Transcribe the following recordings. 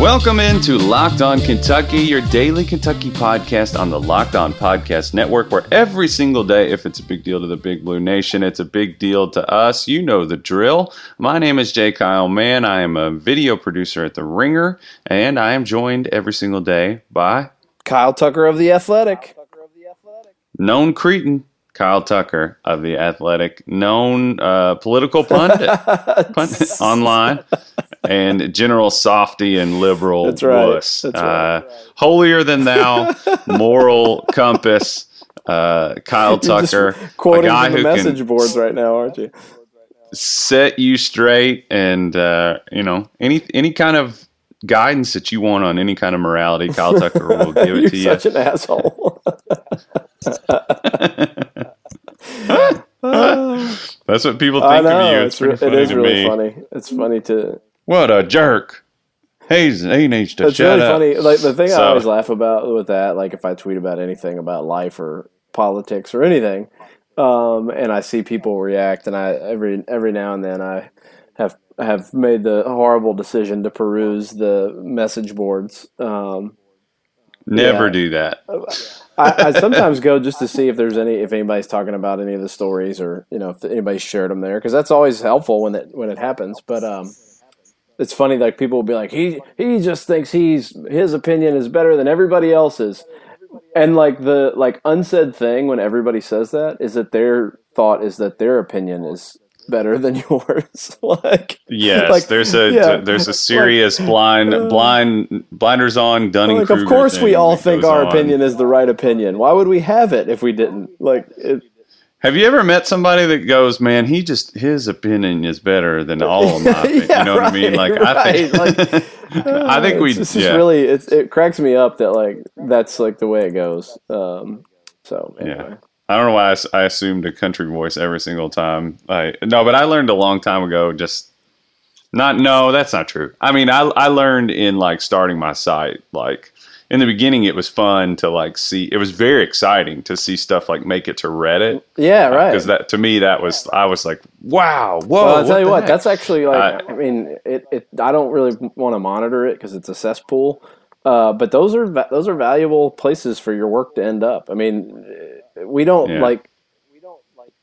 Welcome into Locked On Kentucky, your daily Kentucky podcast on the Locked On Podcast Network, where every single day, if it's a big deal to the Big Blue Nation, it's a big deal to us. You know the drill. My name is Jay Kyle Mann. I am a video producer at The Ringer, and I am joined every single day by Kyle Tucker of The Athletic. known Cretan, Kyle Tucker of The Athletic, known uh, political pundit, pundit online, and general softy and liberal That's right. wuss. That's uh, right. Holier than thou, moral compass, uh, Kyle Tucker, a quoting guy the who message can boards right now, aren't you? set you straight and uh, you know any any kind of guidance that you want on any kind of morality, Kyle Tucker will give it to you. such an asshole. That's what people think know. of you. It's It's re- funny it is really me. funny. It's funny to. What a jerk! He's he needs to It's shut really up. funny. Like the thing So- I always laugh about with that, like if I tweet about anything about life or politics or anything, um, and I see people react, and I every every now and then I have have made the horrible decision to peruse the message boards. Um, Never Yeah. do that. I, I sometimes go just to see if there's any if anybody's talking about any of the stories or you know if anybody shared them there because that's always helpful when it when it happens. But um, it's funny like people will be like he he just thinks he's his opinion is better than everybody else's, and like the like unsaid thing when everybody says that is that their thought is that their opinion is better than yours. like Yes, like, there's a yeah, there's a serious blind blind blinders on Dunning. like of course we all think our opinion is the right opinion. Why would we have it if we didn't? Like it, Have you ever met somebody that goes, "Man, he just his opinion is better than all of my. Yeah, you know what I mean? right, Like I think right, like, I think we just yeah. really it's, it cracks me up that like that's like the way it goes. Um, so anyway, I don't know why I assumed a country voice every single time. I no, but I learned a long time ago. Just not no, that's not true. I mean, I I learned in like starting my site. Like in the beginning, it was fun to like see. It was very exciting to see stuff like make it to Reddit yeah, right. because that to me that was I was like, wow, whoa. well, I'll tell you what, heck? that's actually like I- I, mean, it, it. I don't really want to monitor it because it's a cesspool. Uh, but those are those are valuable places for your work to end up. I mean, we don't Yeah. like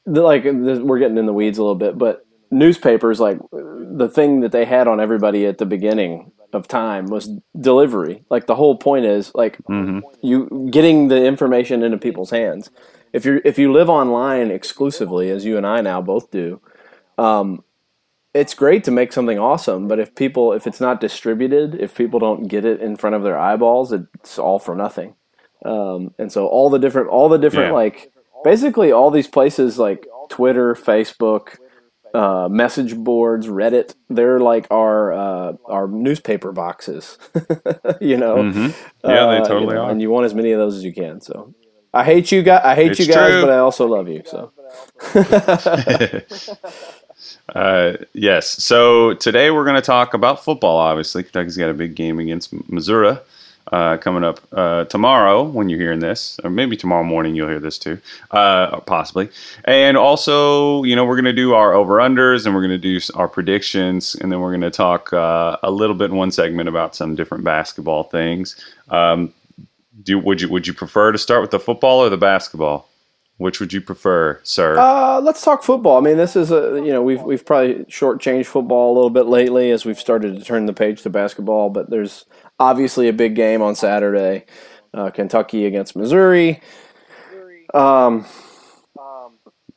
the- like this- we're getting in the weeds a little bit, but newspapers like the thing that they had on everybody at the beginning of time was delivery. Like the whole point is like Mhm. you getting the information into people's hands. If you if you live online exclusively, as you and I now both do, um, it's great to make something awesome. But if people if it's not distributed, if people don't get it in front of their eyeballs, it's all for nothing. Um, and so all the different all the different Yeah. like basically all these places like Twitter, Facebook, uh, message boards, Reddit, they're like our uh, our newspaper boxes. you know, Mhm. Yeah, Uh, they you totally know, are. and you want as many of those as you can. So I hate you guys. I hate It's you guys, true. but I also love you. So Uh, yes. So today we're going to talk about football. Obviously, Kentucky's got a big game against Missouri uh, coming up uh, tomorrow. When you're hearing this, or maybe tomorrow morning, you'll hear this too, uh, possibly. And also, you know, we're going to do our over unders, and we're going to do our predictions, and then we're going to talk uh, a little bit in one segment about some different basketball things. Um, do would you would you prefer to start with the football or the basketball? Which would you prefer, sir? uh, let's talk football. I mean, this is a you know we've we've probably shortchanged football a little bit lately as we've started to turn the page to basketball. But there's obviously a big game on Saturday, uh, Kentucky against Missouri. Um,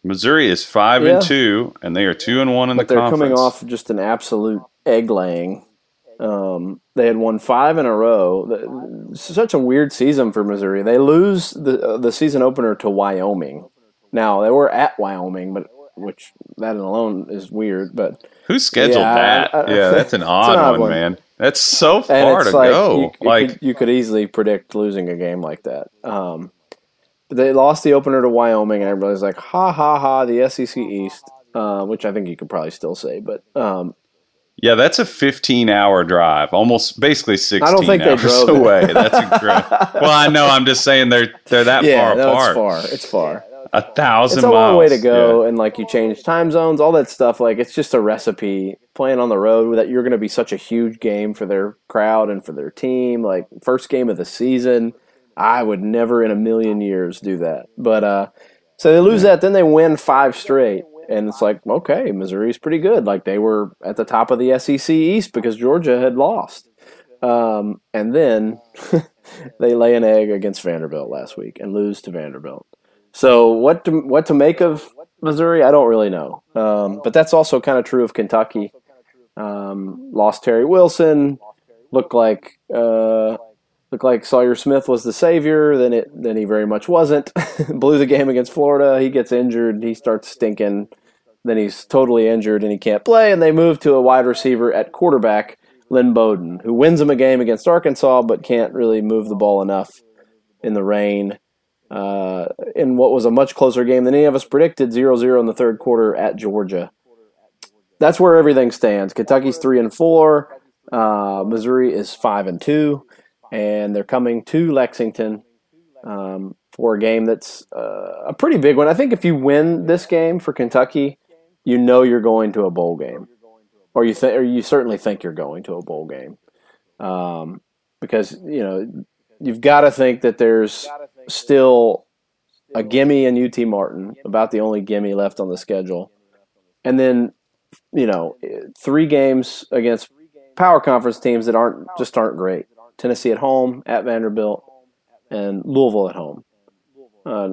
Missouri is five Yeah. and two, and they are two and one in but the they're conference. coming off just an absolute egg laying. Um, they had won five in a row. Such a weird season for Missouri. They lose the uh, the season opener to Wyoming. Now they were at Wyoming, but which that alone is weird. But Who scheduled Yeah, that? I- I- yeah, that's an odd, odd one, one. man. That's so far to like go. you, you like, could, you could easily predict losing a game like that. Um, they lost the opener to Wyoming, and everybody's like, "Ha ha ha!" The SEC East, uh, which I think you could probably still say, but um, yeah, that's a 15-hour drive, almost basically 16 I don't think they hours drove it. That's well, I know. I'm just saying they're they're that yeah, far no, apart. it's far. It's far. A thousand. It's a miles. long way to go, Yeah. and like you change time zones, all that stuff. Like it's just a recipe. Playing on the road that you're going to be such a huge game for their crowd and for their team. Like first game of the season, I would never in a million years do that. But uh, so they lose that, then they win five straight, and it's like okay, Missouri's pretty good. Like they were at the top of the SEC East because Georgia had lost. Um, and then they lay an egg against Vanderbilt last week and lose to Vanderbilt. So what to, what to make of Missouri? I don't really know. Um, but that's also kind of true of Kentucky. Um, lost Terry Wilson. Looked like uh, looked like Sawyer Smith was the savior. Then it then he very much wasn't. Blew the game against Florida. He gets injured. He starts stinking. Then he's totally injured and he can't play. And they move to a wide receiver at quarterback, Lynn Bowden, who wins him a game against Arkansas, but can't really move the ball enough in the rain. Uh, in what was a much closer game than any of us predicted, 0-0 in the third quarter at Georgia. That's where everything stands. Kentucky's three and four. Uh, Missouri is five and two, and they're coming to Lexington um, for a game that's uh, a pretty big one. I think if you win this game for Kentucky, you know you're going to a bowl game, or you think, or you certainly think you're going to a bowl game, um, because you know you've got to think that there's still a gimme in UT Martin, about the only gimme left on the schedule, and then you know three games against power conference teams that aren't just aren't great. Tennessee at home, at Vanderbilt, and Louisville at home. Uh,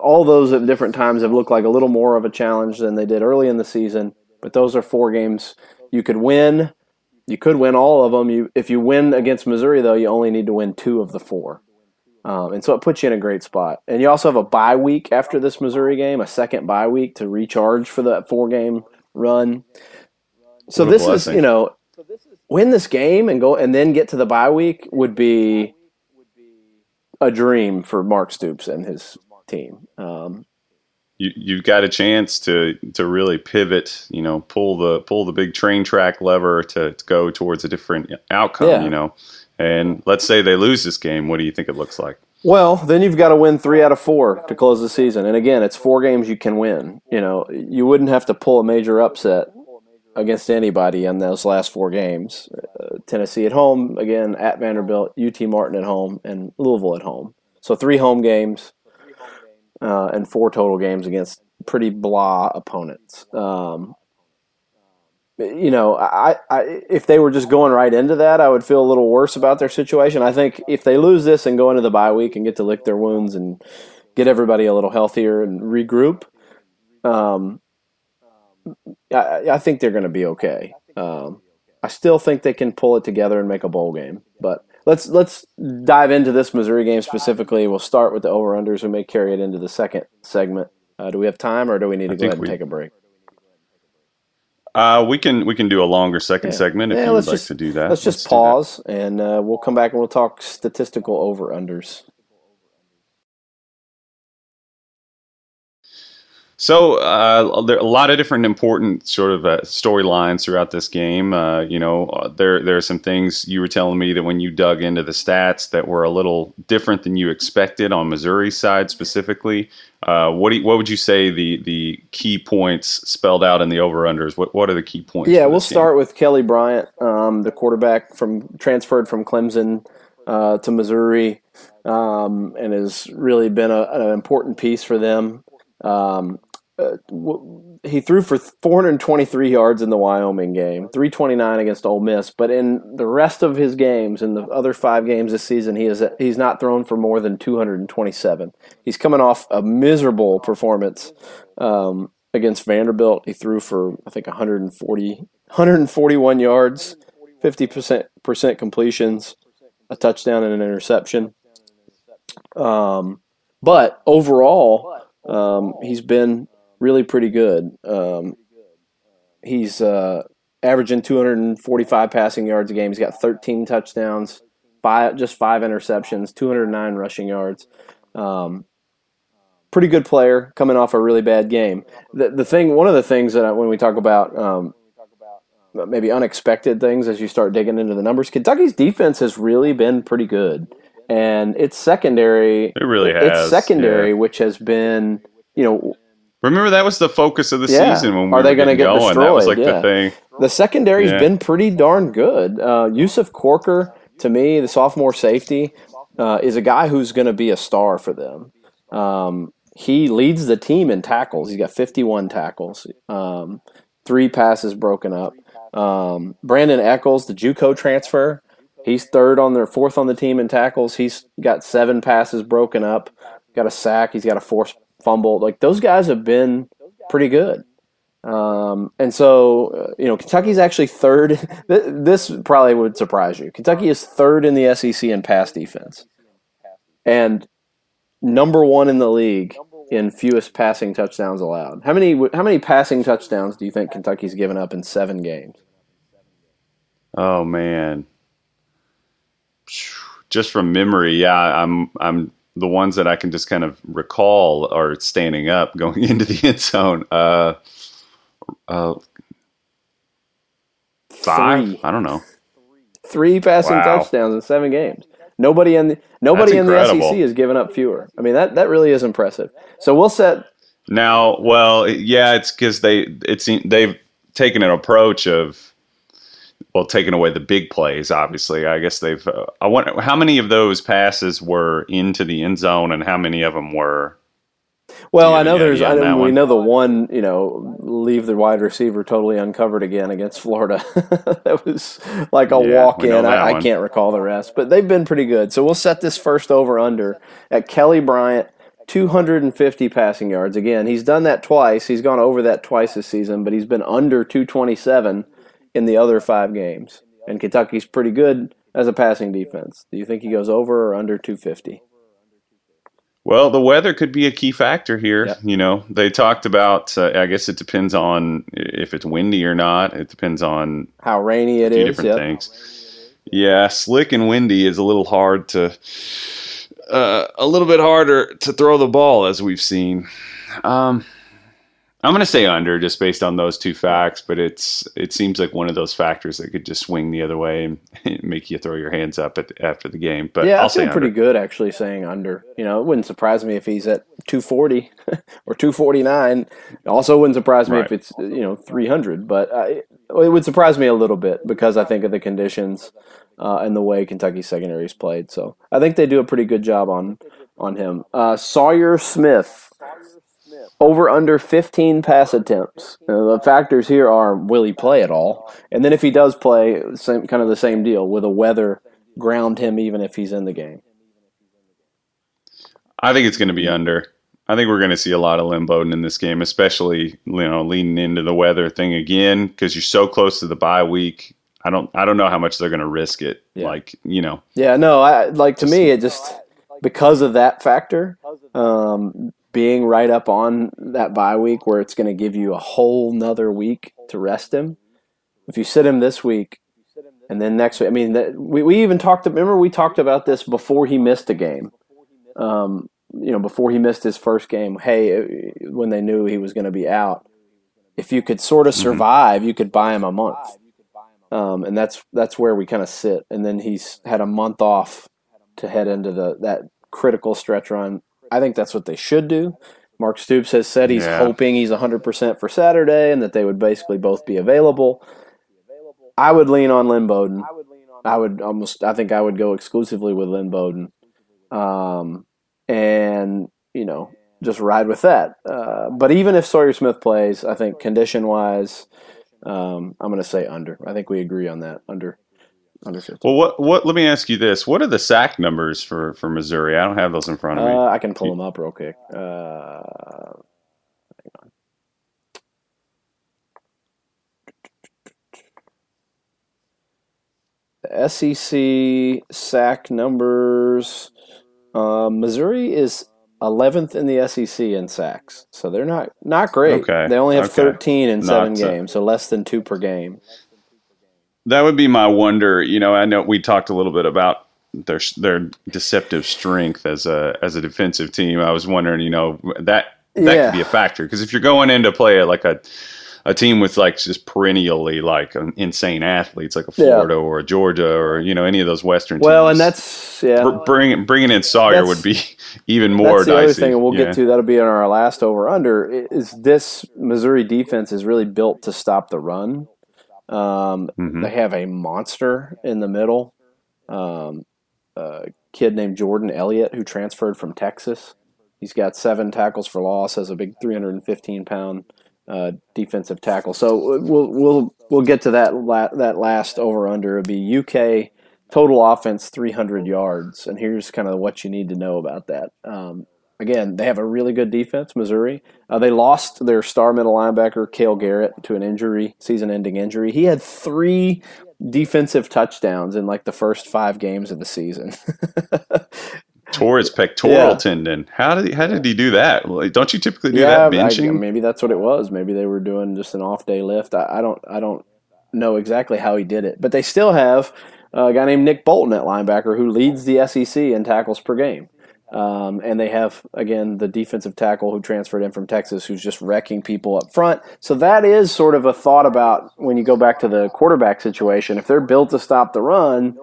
all those at different times have looked like a little more of a challenge than they did early in the season. But those are four games you could win. You could win all of them. You, if you win against Missouri, though, you only need to win two of the four. Um, and so it puts you in a great spot. And you also have a bye week after this Missouri game, a second bye week to recharge for that four game run. So What this is, you know, win this game and go and then get to the bye week would be a dream for Mark Stoops and his team. Um, you you've got a chance to to really pivot. You know, pull the pull the big train track lever to, to go towards a different outcome. Yeah. You know, and let's say they lose this game. What do you think it looks like? Well, then you've got to win three out of four to close the season. And again, it's four games you can win. You know, you wouldn't have to pull a major upset against anybody in those last four games. Uh, Tennessee at home, again, at Vanderbilt, UT Martin at home, and Louisville at home. So three home games uh, and four total games against pretty blah opponents. Um, you know, I, I if they were just going right into that, I would feel a little worse about their situation. I think if they lose this and go into the bye week and get to lick their wounds and get everybody a little healthier and regroup, um, I, I think they're going to be okay. Um, I still think they can pull it together and make a bowl game, but let's let's dive into this Missouri game specifically. We'll start with the over unders. We may carry it into the second segment. Uh, do we have time, or do we need to I go ahead and we- take a break? Uh, we can we can do a longer second Yeah. segment if Yeah, you would let's like just- to do that. Let's just that. pause and uh, we'll come back and we'll talk statistical over unders. So uh, there are a lot of different important sort of uh, storylines throughout this game. Uh, you know, uh, there there are some things you were telling me that when you dug into the stats that were a little different than you expected on Missouri's side specifically. Uh, what do you, what would you say the the key points spelled out in the over unders? What what are the key points? Yeah, we'll game? start with Kelly Bryant, um, the quarterback from transferred from Clemson uh, to Missouri, um, and has really been a, an important piece for them. Um, uh, he threw for 423 yards in the Wyoming game, 329 against Ole Miss. But in the rest of his games, in the other five games this season, he is he's not thrown for more than 227. He's coming off a miserable performance um, against Vanderbilt. He threw for I think 140, 141 yards, 50 percent completions, a touchdown and an interception. Um, but overall, um, he's been really pretty good. Um, he's uh, averaging 245 passing yards a game. He's got 13 touchdowns, five just five interceptions, 209 rushing yards. Um, pretty good player coming off a really bad game. The, the thing, one of the things that I, when we talk about um, maybe unexpected things as you start digging into the numbers, Kentucky's defense has really been pretty good, and it's secondary. It really has. It's secondary, yeah. which has been you know, Remember that was the focus of the Yeah. season when we Are were they gonna get going. That was like destroyed? the thing. the secondary's Yeah. been pretty darn good. Uh, Yusuf Corker, to me, the sophomore safety, uh, is a guy who's going to be a star for them. Um, he leads the team in tackles. He's got 51 tackles, um, three passes broken up. Um, Brandon Echols, the JUCO transfer, he's third on their fourth on the team in tackles. He's got seven passes broken up, got a sack. He's got a forced fumble. Like those guys have been pretty good. Um, and so, uh, you know, Kentucky's actually third. This probably would surprise you. Kentucky is third in the SEC in pass defense, and number one in the league in fewest passing touchdowns allowed. How many? How many passing touchdowns do you think Kentucky's given up in seven games? Oh man. Just from memory, yeah, I'm I'm the ones that I can just kind of recall are standing up going into the end zone. Uh uh five? Three. I don't know. Three passing Wow. touchdowns in seven games. Nobody in the nobody in the. SEC has given up fewer. I mean that that really is impressive. So we'll set Now, well, yeah, it's because they it's they've taken an approach of well, taking away the big plays. Obviously, I guess they've. Uh, I wonder how many of those passes were into the end zone, and how many of them were. Well, I know there's. I know, we one. know the one. You know, leave the wide receiver totally uncovered again against Florida. that was like a Yeah, walk in. I, I can't recall the rest, but they've been pretty good. So we'll set this first over under at Kelly Bryant, 250 passing yards. Again, he's done that twice. He's gone over that twice this season, but he's been under 227 in the other five games. And Kentucky's pretty good as a passing defense. Do you think he goes over or under 250? Well, the weather could be a key factor here. Yep. You know, they talked about. Uh, I guess it depends on if it's windy or not. It depends on How rainy it is. different Yep. things. Yeah, slick and windy is a little hard to, uh, a little bit harder to throw the ball as we've seen. Um, I'm going to say under just based on those two facts, but it's it seems like one of those factors that could just swing the other way and make you throw your hands up at, after the game. But yeah, I'll I say feel pretty good actually saying under. You know, it wouldn't surprise me if he's at 240 or 249. It also wouldn't surprise me if it's you know 300, but uh, it would surprise me a little bit because I think of the conditions uh, and the way Kentucky secondary's played. So I think they do a pretty good job on on him. Uh, Sawyer Smith. Over under 15 pass attempts. Uh, the factors here are will he play at all? And then if he does play, same kind of the same deal. Will the weather ground him even if he's in the game? I think it's going to be under. I think we're going to see a lot of Lynn Bowden in this game, especially you know leaning into the weather thing again because you're so close to the bye week. I don't I don't know how much they're going to risk it. Yeah. Like you know, Yeah, no, I like to me it just because of that factor, um, being right up on that bye week where it's going to give you a whole nother week to rest him. If you sit him this week and then next week, I mean, that, we we even talked. Remember, we talked about this before he missed a game. Um, you know, before he missed his first game. Hey, when they knew he was going to be out, if you could sort of survive, you could buy him a month. Um, and that's that's where we kind of sit. And then he's had a month off to head into the that critical stretch run. I think that's what they should do. Mark Stoops has said he's Yeah. hoping he's 100% for Saturday and that they would basically both be available. I would lean on Lynn Bowden. I would almost, I think I would go exclusively with Lynn Bowden. Um, and, you know, just ride with that. Uh, but even if Sawyer Smith plays, I think condition wise, um, I'm going to say under. I think we agree on that. Under, under 50. well, what what? Let me ask you this: What are the sack numbers for for Missouri? I don't have those in front of me. Uh, I can pull them up real quick. Uh, hang on. The SEC sack numbers. Uh, Missouri is 11th in the SEC in sacks, so they're not not great. Okay, They only have okay. 13 in Not seven games, so less than two per game. That would be my wonder. You know, I know we talked a little bit about their their deceptive strength as a as a defensive team. I was wondering, you know, that that Yeah. could be a factor because if you're going in to play a, like a a team with like just perennially like insane athletes, like a Yeah. Florida or a Georgia or you know any of those Western. Well, teams. and that's yeah. Br- bringing bringing in Sawyer That's- would be even more That's the dicey. other thing, and we'll Yeah. get to that'll be in our last over under. Is this Missouri defense is really built to stop the run? Um, Mhm. They have a monster in the middle, um, a kid named Jordan Elliott who transferred from Texas. He's got seven tackles for loss, has a big 315 pound uh, defensive tackle. So we'll we'll we'll get to that la- that last over under. It'll be UK total offense 300 yards, and here's kind of what you need to know about that. Um, again, they have a really good defense, Missouri. Uh, they lost their star middle linebacker, Cale Garrett, to an injury, season ending injury. He had three defensive touchdowns in like the first five games of the season. tore his pectoral Yeah. tendon. How did he, how did he do that? Don't you typically do yeah, that I- benching? maybe that's what it was. Maybe they were doing just an off day lift. I, I don't I don't know exactly how he did it, but they still have a guy named Nick Bolton at linebacker who leads the SEC in tackles per game. Um, and they have again the defensive tackle who transferred in from Texas, who's just wrecking people up front. So that is sort of a thought about when you go back to the quarterback situation. If they're built to stop the run,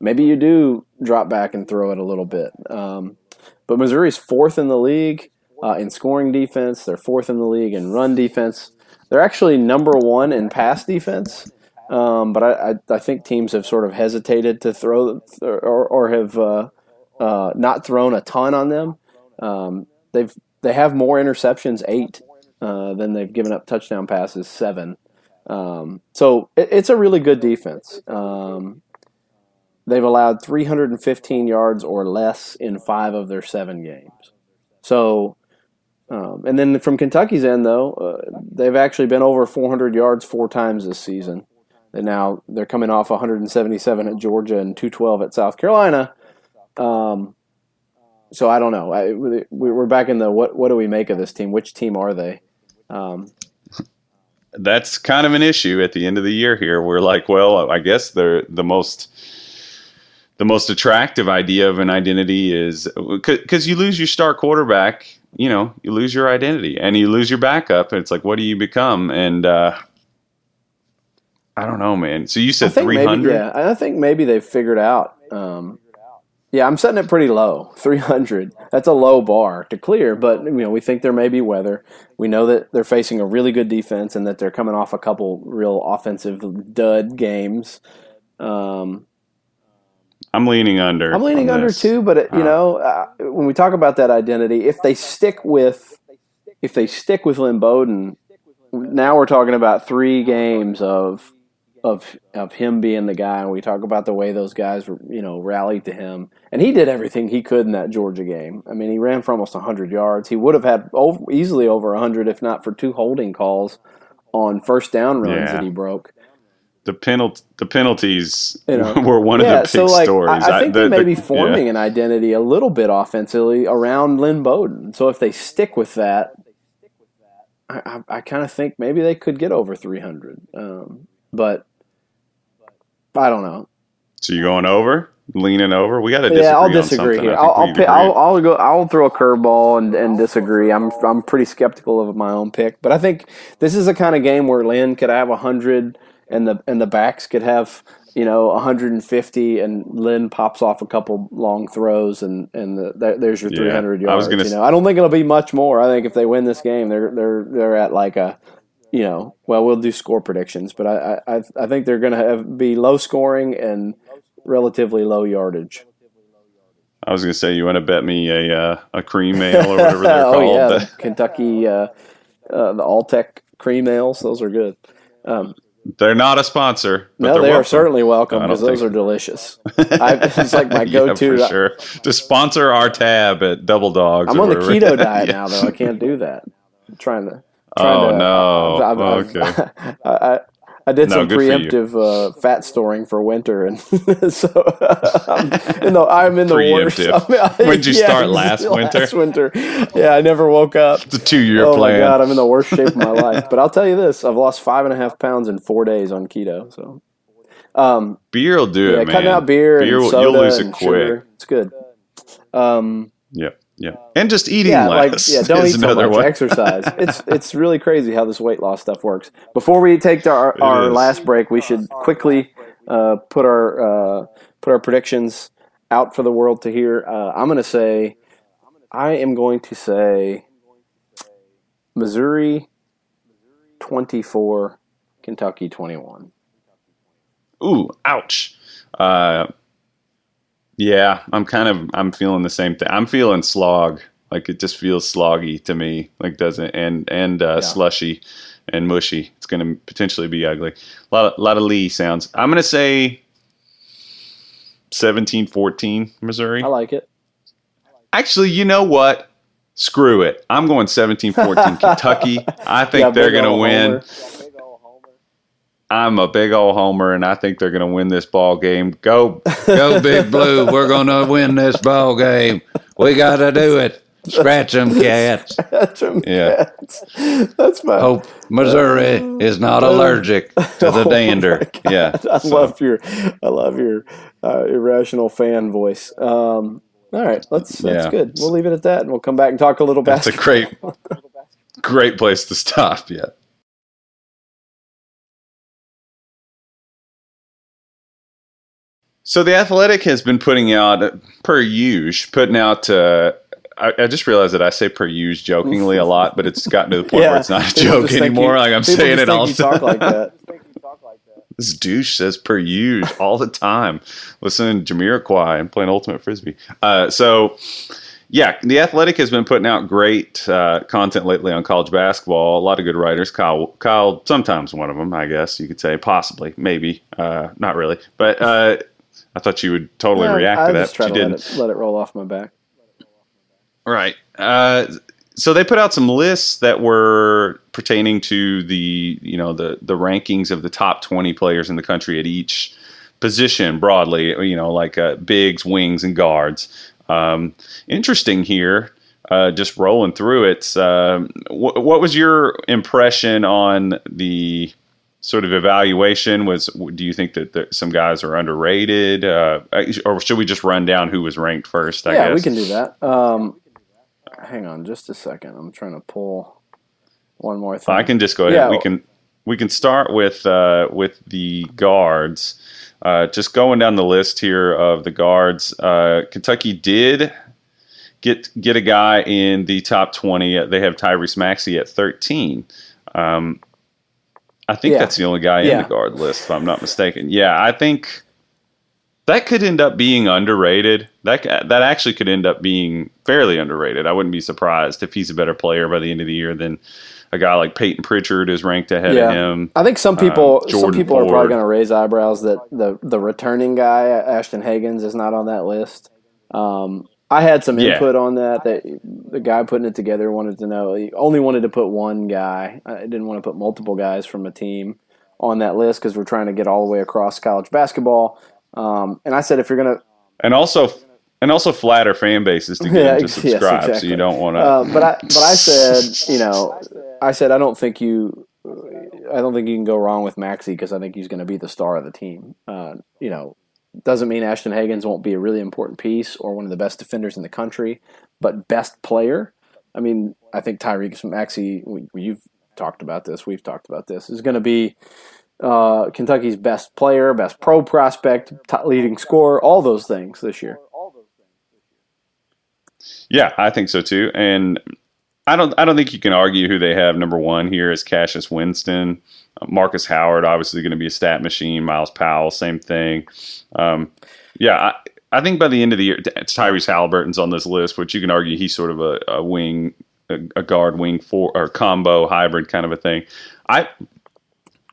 maybe you do drop back and throw it a little bit. Um, but Missouri's fourth in the league uh, in scoring defense. They're fourth in the league in run defense. They're actually number one in pass defense. Um, but I, I, I think teams have sort of hesitated to throw or, or have uh, uh, not thrown a ton on them. Um, they've they have more interceptions, eight, uh, than they've given up touchdown passes, seven. Um, so it, it's a really good defense. Um, they've allowed 315 yards or less in five of their seven games. So, um, and then from Kentucky's end, though, uh, they've actually been over 400 yards four times this season. And now they're coming off 177 at Georgia and 212 at South Carolina. Um, so I don't know. I, we- we're back in the what? What do we make of this team? Which team are they? Um, That's kind of an issue at the end of the year. Here, we're like, well, I guess they're the most the most attractive idea of an identity is because you lose your star quarterback, you know, you lose your identity, and you lose your backup. It's like, what do you become? And uh, I don't know, man. So you said 300? maybe, yeah, I think maybe they've figured out. Um, yeah, I'm setting it pretty low, 300. That's a low bar to clear, but you know we think there may be weather. We know that they're facing a really good defense and that they're coming off a couple real offensive dud games. Um, I'm leaning under. I'm leaning under this. too, but it, you Uh. know, uh, when we talk about that identity, if they stick with, if they stick with Lynn Bowden, now we're talking about three games of of of him being the guy, and we talk about the way those guys, you know, rallied to him, and he did everything he could in that Georgia game. I mean, he ran for almost 100 yards. He would have had over, easily over 100 if not for two holding calls on first down runs Yeah. that he broke. The penalty, the penalties You know, were one of the big so like stories. I, I think the- they may the- be yeah. forming an identity a little bit offensively around Lynn Bowden. So if they stick with that, I, I, I kind of think maybe they could get over 300. Um, but I don't know. So you're going over, leaning over? We got to disagree. yeah, I'll disagree here. I'll I'll, pick. I'll I'll go. I'll throw a curveball and, and disagree. I'm I'm pretty skeptical of my own pick, but I think this is the kind of game where Lynn could have hundred and the and the backs could have you know 150 and Lynn pops off a couple long throws and and the, there, there's your Yeah, 300 yards. I was gonna you know, I don't think it'll be much more. I think if they win this game, they're they're they're at like a you know, well, we'll do score predictions, but I I, I think they're going to have be low scoring and relatively low yardage. I was going to say, you want to bet me a uh, a cream ale or whatever they're oh called? yeah, Kentucky uh, uh, the Alltech cream ales. Those are good. Um, they're not a sponsor. But no, they're are certainly welcome because those are delicious. I, it's like my go-to. yeah, for sure. To sponsor our tab at Double Dogs. I'm on the keto diet Yeah. now, though. I can't do that. I'm trying to. Oh to, no. I've- I've- okay. I, I, I did No, some you. preemptive uh, fat storing for winter, and so I'm in the, I'm in the worst. Preemptive. I mean, When'd you start, last winter? Last winter. Yeah, I never woke up. It's a two year oh plan. Oh my god, I'm in the worst shape of my life. But I'll tell you this: I've lost five and a half pounds in four days on keto. So, um, Beer will do yeah, it, man. cutting out beer, Beer and will- soda you'll lose it quick. sugar. It's good. Um, Yep. Yeah, and just eating yeah, less. like yeah, don't is eat so another much. one. Exercise. It's it's really crazy how this weight loss stuff works. Before we take our, It our is. last break, we should quickly uh, put our uh, put our predictions out for the world to hear. Uh, I'm going to say, I am going to say, Missouri 24, Kentucky 21. Ooh, ouch. Yeah, I'm kind of I'm feeling the same thing. I'm feeling slog. Like it just feels sloggy to me. Like doesn't and and uh, Yeah. slushy and mushy. It's going to potentially be ugly. A lot of, lot of Lee sounds. I'm going to say 17-14 Missouri. I like it. Actually, you know what? Screw it. I'm going 17-14 Kentucky. I think Yeah, they're going to win. I'm a big old homer, and I think they're going to win this ball game. Go, Go Big Blue. We're going to win this ball game. We got to do it. Scratch them cats. That's from Yeah. Cats. That's my. Hope Missouri is not allergic to the Oh dander. Yeah, I so- love your, I love your uh, irrational fan voice. Um, all right, let's. That's Yeah. good. We'll leave it at that, and we'll come back and talk a little that's a great, great place to stop. Yeah. So the Athletic has been putting out, uh, per use, putting out. Uh, I, I just realized that I say per use jokingly a lot, but it's gotten to the point where it's not a joke anymore. you- like I'm saying it all talk time. like that. This douche says per use all the time. Listening to Jamiroquai and playing Ultimate Frisbee. Uh, so, yeah, The Athletic has been putting out great uh, content lately on college basketball. A lot of good writers. Kyle, Kyle, sometimes one of them, I guess you could say, possibly, maybe, uh, not really. But uh, I thought you would totally react I to that, just try but to you let didn't. it, let it roll off my back. Right. Uh, so they put out some lists that were pertaining to the you know the the rankings of the top 20 players in the country at each position broadly you know like uh, bigs wings and guards um, interesting here uh, just rolling through it um, wh- what was your impression on the sort of evaluation was do you think that, some guys are underrated uh, or should we just run down who was ranked first I yeah, guess we can do that. Um, hang on, just a second. I'm trying to pull one more thing. I can just go ahead. Yeah. We can we can start with uh, with the guards. Uh, just going down the list here of the guards, uh, Kentucky did get get a guy in the top twenty. They have Tyrese Maxey at thirteen. Um, I think Yeah. that's the only guy in the guard list, if I'm not mistaken. Yeah, I think that could end up being underrated. That that actually could end up being fairly underrated. I wouldn't be surprised if he's a better player by the end of the year than a guy like Payton Pritchard is ranked ahead Yeah. of him. I think some people Um, some people are probably going to raise eyebrows that the the returning guy Ashton Hagans is not on that list. Um, I had some Yeah. input on that. That the guy putting it together wanted to know. He only wanted to put one guy. I didn't want to put multiple guys from a team on that list because we're trying to get all the way across college basketball. Um, and I said if you're going to And also and also flatter fan bases to get Yeah, them to yes, subscribe. So you don't want to. Uh, but I but I said you know I said I don't think you I don't think you can go wrong with Maxey because I think he's going to be the star of the team. Uh, you know, doesn't mean Ashton Hagans won't be a really important piece or one of the best defenders in the country, but best player. I mean, I think Tyrese Maxey. We, you've talked about this. We've talked about this. Is going to be uh, Kentucky's best player, best pro prospect, top leading scorer, all those things this year. Yeah, I think so too. And I don't I don't think you can argue who they have number one here is Cassius Winston. Uh, Markus Howard, obviously going to be a stat machine. Myles Powell, same thing. Um, yeah, I, I think by the end of the year, Tyrese Haliburton's on this list, which you can argue he's sort of a, a wing, a, a guard wing for or combo hybrid kind of a thing. I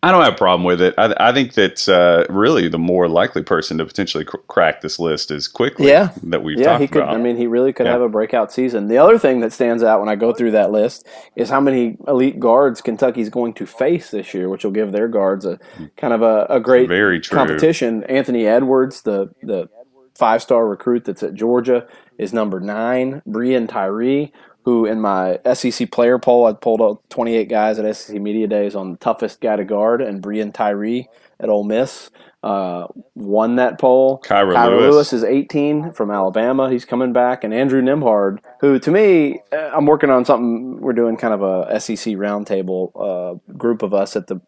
I don't have a problem with it. I, I think that uh, really the more likely person to potentially cr- crack this list is Quickley. Yeah. that we've yeah, talked he could. about. I mean, he really could Yeah. have a breakout season. The other thing that stands out when I go through that list is how many elite guards Kentucky's going to face this year, which will give their guards a kind of a, a great Very true. competition. Anthony Edwards, the the five star recruit that's at Georgia, is number nine. Breein Tyree, who in my SEC player poll, I pulled out 28 guys at SEC Media Days on the toughest guy to guard, and Breein Tyree at Ole Miss uh, won that poll. Kira, Kira Lewis. Lewis is 18 from Alabama. He's coming back. And Andrew Nembhard, who to me, uh, I'm working on something. We're doing kind of a SEC roundtable uh, group of us at the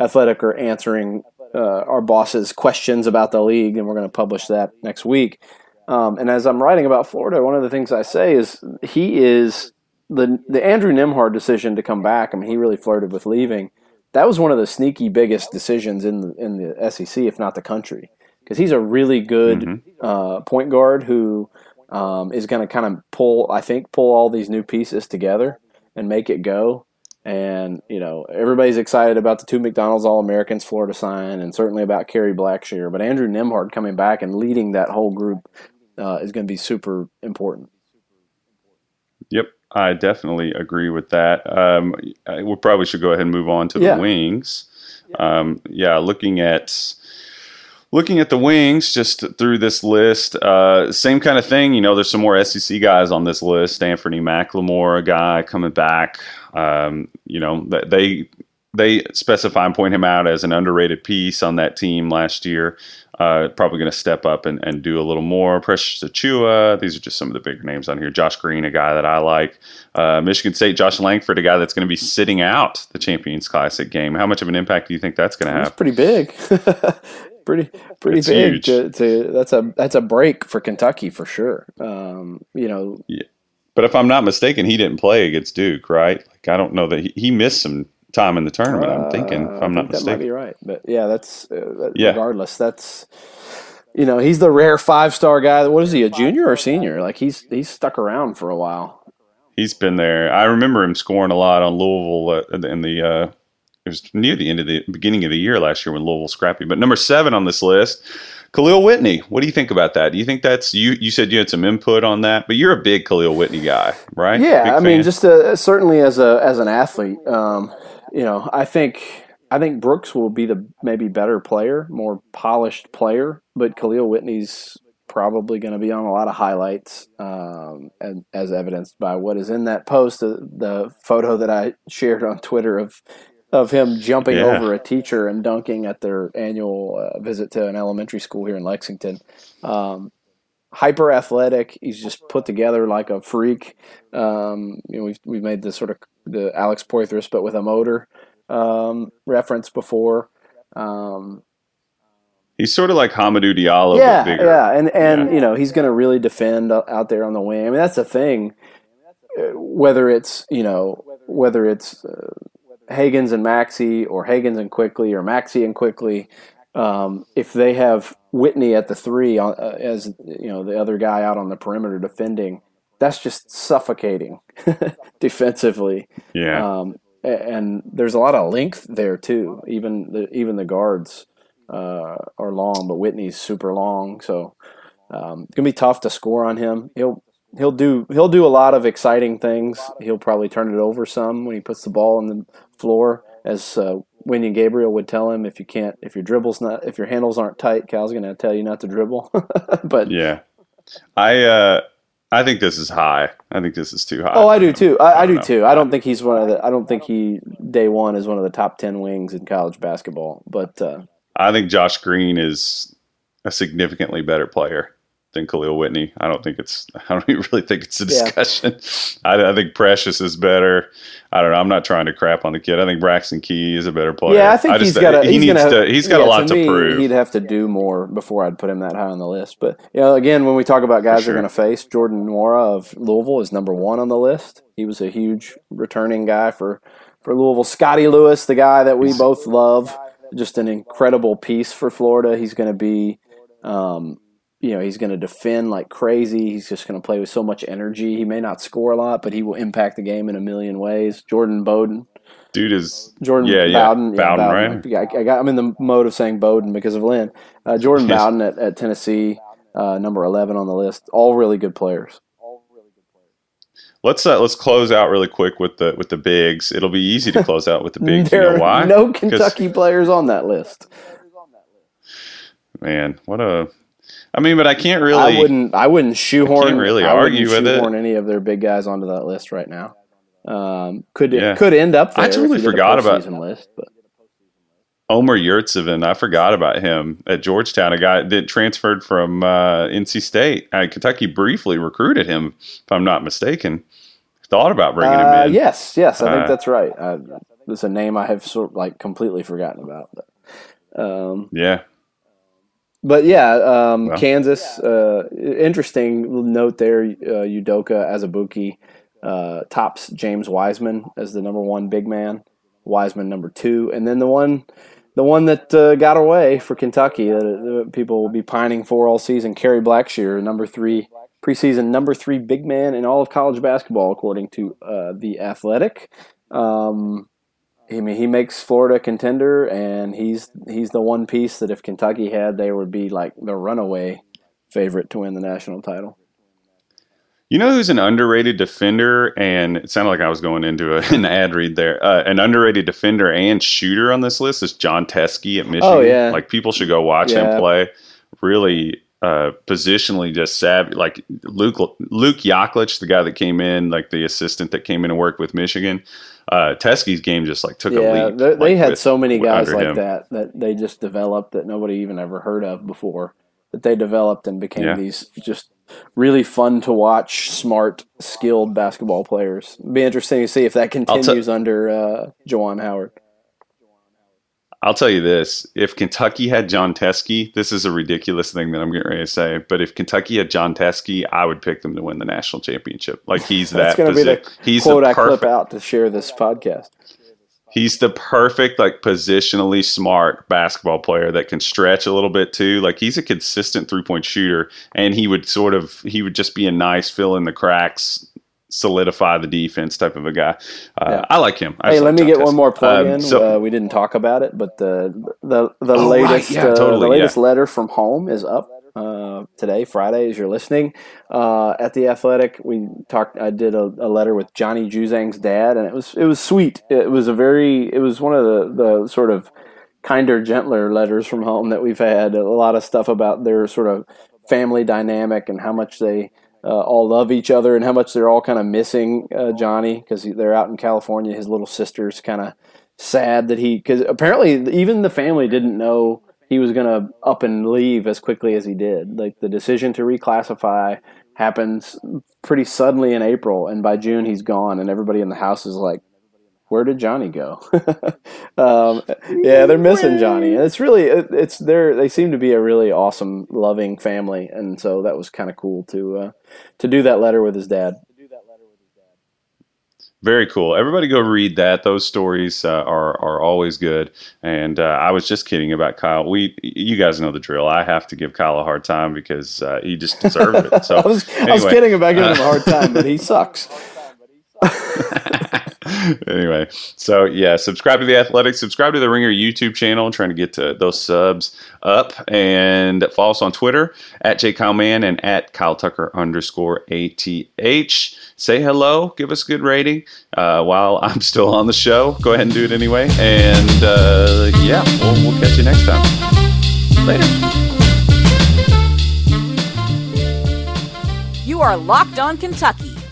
Athletic are answering uh, our boss's questions about the league, and we're going to publish that next week. Um, and as I'm writing about Florida, one of the things I say is he is the the Andrew Nembhard decision to come back. I mean, he really flirted with leaving. That was one of the sneaky biggest decisions in the, in the SEC, if not the country, because he's a really good Mhm. uh, point guard who um, is going to kind of pull, I think, pull all these new pieces together and make it go. And you know, everybody's excited about the two McDonald's All Americans Florida sign, and certainly about Kerry Blackshear. But Andrew Nembhard coming back and leading that whole group uh, is going to be super important. Yep, I definitely agree with that. Um, we probably should go ahead and move on to the Yeah. wings. Um, yeah, looking at looking at the wings just through this list, uh, same kind of thing. You know, there's some more SEC guys on this list. Anthony McLemore, a guy coming back. Um, you know, they they specify and point him out as an underrated piece on that team last year. Uh, probably going to step up and, and do a little more. Precious Achiuwa. These are just some of the bigger names on here. Josh Green, a guy that I like. Uh, Michigan State, Josh Langford, a guy that's going to be sitting out the Champions Classic game. How much of an impact do you think that's going to That's have? pretty big, pretty pretty It's big. To, to that's a that's a break for Kentucky for sure. Um, you know, But if I'm not mistaken, he didn't play against Duke, right? Like I don't know that he, he missed some time in the tournament. I'm thinking, if Uh, I'm not think that might be right. But yeah, that's uh, that- Yeah. regardless. That's you know he's the rare five star guy. What is he? A junior or senior? Like he's he's stuck around for a while. He's been there. I remember him scoring a lot on Louisville uh, in the. Uh, it was near the end of the beginning of the year last year when Louisville scrappy. But number seven on this list, Kahlil Whitney. What do you think about that? Do you think that's you? You said you had some input on that, but you're a big Kahlil Whitney guy, right? Yeah, Big I mean, just uh, certainly as a as an athlete, um, you know, I think I think Brooks will be the maybe better player, more polished player, but Kahlil Whitney's probably going to be on a lot of highlights, um, and as evidenced by what is in that post, uh, the photo that I shared on Twitter of of him jumping Yeah. over a teacher and dunking at their annual uh, visit to an elementary school here in Lexington. Um, hyper athletic. He's just put together like a freak. Um, you know, we've we've made the sort of the Alex Poythress, but with a motor um, reference before. Um, he's sort of like Hamidou Diallo, yeah, but bigger. yeah, and and Yeah. you know he's going to really defend out there on the wing. I mean, that's the thing. Uh, Whether it's you know whether it's uh, Hagans and Maxey or Hagans and Quickley or Maxey and Quickley, um, if they have Whitney at the three on, uh, as you know the other guy out on the perimeter defending, that's just suffocating defensively. yeah. Um, and there's a lot of length there too. Even the even the guards uh, are long, but Whitney's super long, so um, it's gonna be tough to score on him. He'll he'll do he'll do a lot of exciting things. He'll probably turn it over some when he puts the ball on the floor, as uh, Wenyen Gabriel would tell him. If you can't, if your dribbles not, if your handles aren't tight, Cal's gonna tell you not to dribble. but Yeah. I uh I think this is high. I think this is too high. Oh, I do too. I, I do don't know. too. I don't think he's one of the. I don't think he day one is one of the top ten wings in college basketball. But uh, I think Josh Green is a significantly better player than Kahlil Whitney. I don't think it's. I don't even really think it's a Yeah. discussion. I, I think Precious is better. I don't know. I'm not trying to crap on the kid. I think Braxton Key is a better player. yeah, I think I just, he's got. He he's needs gonna, to. He's got yeah, a lot to, me, prove. He'd have to do more before I'd put him that high on the list. But you know, again, when we talk about guys sure. they're going to face, Jordan Nwora of Louisville is number one on the list. He was a huge returning guy for for Louisville. Scottie Lewis, the guy that we both love, just an incredible piece for Florida. He's going to be. Um, you know, he's going to defend like crazy. He's just going to play with so much energy. He may not score a lot, but he will impact the game in a million ways. Jordan Bowden, Dude is. Jordan Yeah, yeah. Bowden, Bowden, right? Yeah, I, got, I'm in the mode of saying Bowden because of Lynn. Uh, Jordan Yes. Bowden at, at Tennessee, uh, number 11 on the list. All really good players. All really good players. Let's uh, let's close out really quick with the with the bigs. It'll be easy to close out with the bigs. there you know why? are no Kentucky players on that list. man what a I mean, but I can't really. I wouldn't. I wouldn't shoehorn. can't really I argue with it. any of their big guys onto that list right now. Um, could Yeah. could end up. There I totally if you did a forgot about- list, but Omer Yurtseven, I forgot about him at Georgetown. A guy that transferred from uh, NC State. Uh, Kentucky briefly recruited him, if I'm not mistaken. Thought about bringing uh, him in. yes, yes, I Uh, think that's right. Uh, it's a name I have sort of like completely forgotten about. But, um, Yeah. But yeah, um, Well. Kansas. Uh, interesting note there. Uh, Udoka Azubuike uh, tops James Wiseman as the number one big man. Wiseman number two, and then the one, the one that uh, got away for Kentucky that uh, people will be pining for all season. Kerry Blackshear, number three preseason number three big man in all of college basketball, according to uh, the Athletic. Um, I mean, he makes Florida a contender, and he's he's the one piece that if Kentucky had, they would be like the runaway favorite to win the national title. You know who's an underrated defender? And it sounded like I was going into a, an ad read there. Uh, an underrated defender and shooter on this list is Jon Teske at Michigan. Oh, yeah. Like people should go watch Yeah. him play. Really uh, positionally just savvy. Like Luke Luke Yaklich, the guy that came in, like the assistant that came in and worked with Michigan. Uh, Teske's game just like took a yeah, leap. they, they had with- so many guys like him. that that they just developed that nobody even ever heard of before. That they developed and became Yeah. these just really fun to watch, smart, skilled basketball players. Be interesting to see if that continues under uh, Juwan Howard. I'll tell you this: if Kentucky had Jon Teske, this is a ridiculous thing that I'm getting ready to say, but if Kentucky had Jon Teske, I would pick them to win the national championship. Like he's That's that. going to be the he's quote the I clip out to share this podcast. He's the perfect, like positionally smart basketball player that can stretch a little bit too. Like he's a consistent three point shooter, and he would sort of he would just be a nice fill in the cracks. Solidify the defense type of a guy. Uh, Yeah. I like him. I Hey, let me get one more plug Um, in. so- uh, we didn't talk about it, but the the the Oh, right. latest Yeah, uh, totally, the yeah. latest letter from home is up uh, today, Friday, as you're listening. Uh, at the Athletic, we talked. I did a, a letter with Johnny Juzang's dad, and it was it was sweet. It was a very it was one of the the sort of kinder, gentler letters from home that we've had. A lot of stuff about their sort of family dynamic and how much they uh, all love each other and how much they're all kind of missing uh, Johnny because they're out in California. His little sister's kind of sad that he because apparently even the family didn't know he was going to up and leave as quickly as he did. Like the decision to reclassify happens pretty suddenly in April, and by June he's gone, and everybody in the house is like, "Where did Johnny go?" um, yeah, they're missing Johnny, and it's really it, it's they're they seem to be a really awesome, loving family, and so that was kind of cool to uh, to do that letter with his dad. Very cool. Everybody go read that. Those stories uh, are are always good. And uh, I was just kidding about Kyle. We, you guys know the drill. I have to give Kyle a hard time because uh, he just deserved it. So I was I was kidding about giving uh, him a hard time, but he sucks. anyway, so yeah, subscribe to the Athletic, subscribe to the Ringer YouTube channel, trying to get to those subs up, and follow us on Twitter at jkylemann and at Kyle Tucker underscore ATH. Say hello, give us a good rating. Uh, while I'm still on the show, go ahead and do it anyway. And uh, yeah, we'll, we'll catch you next time. Later. You are Locked On Kentucky.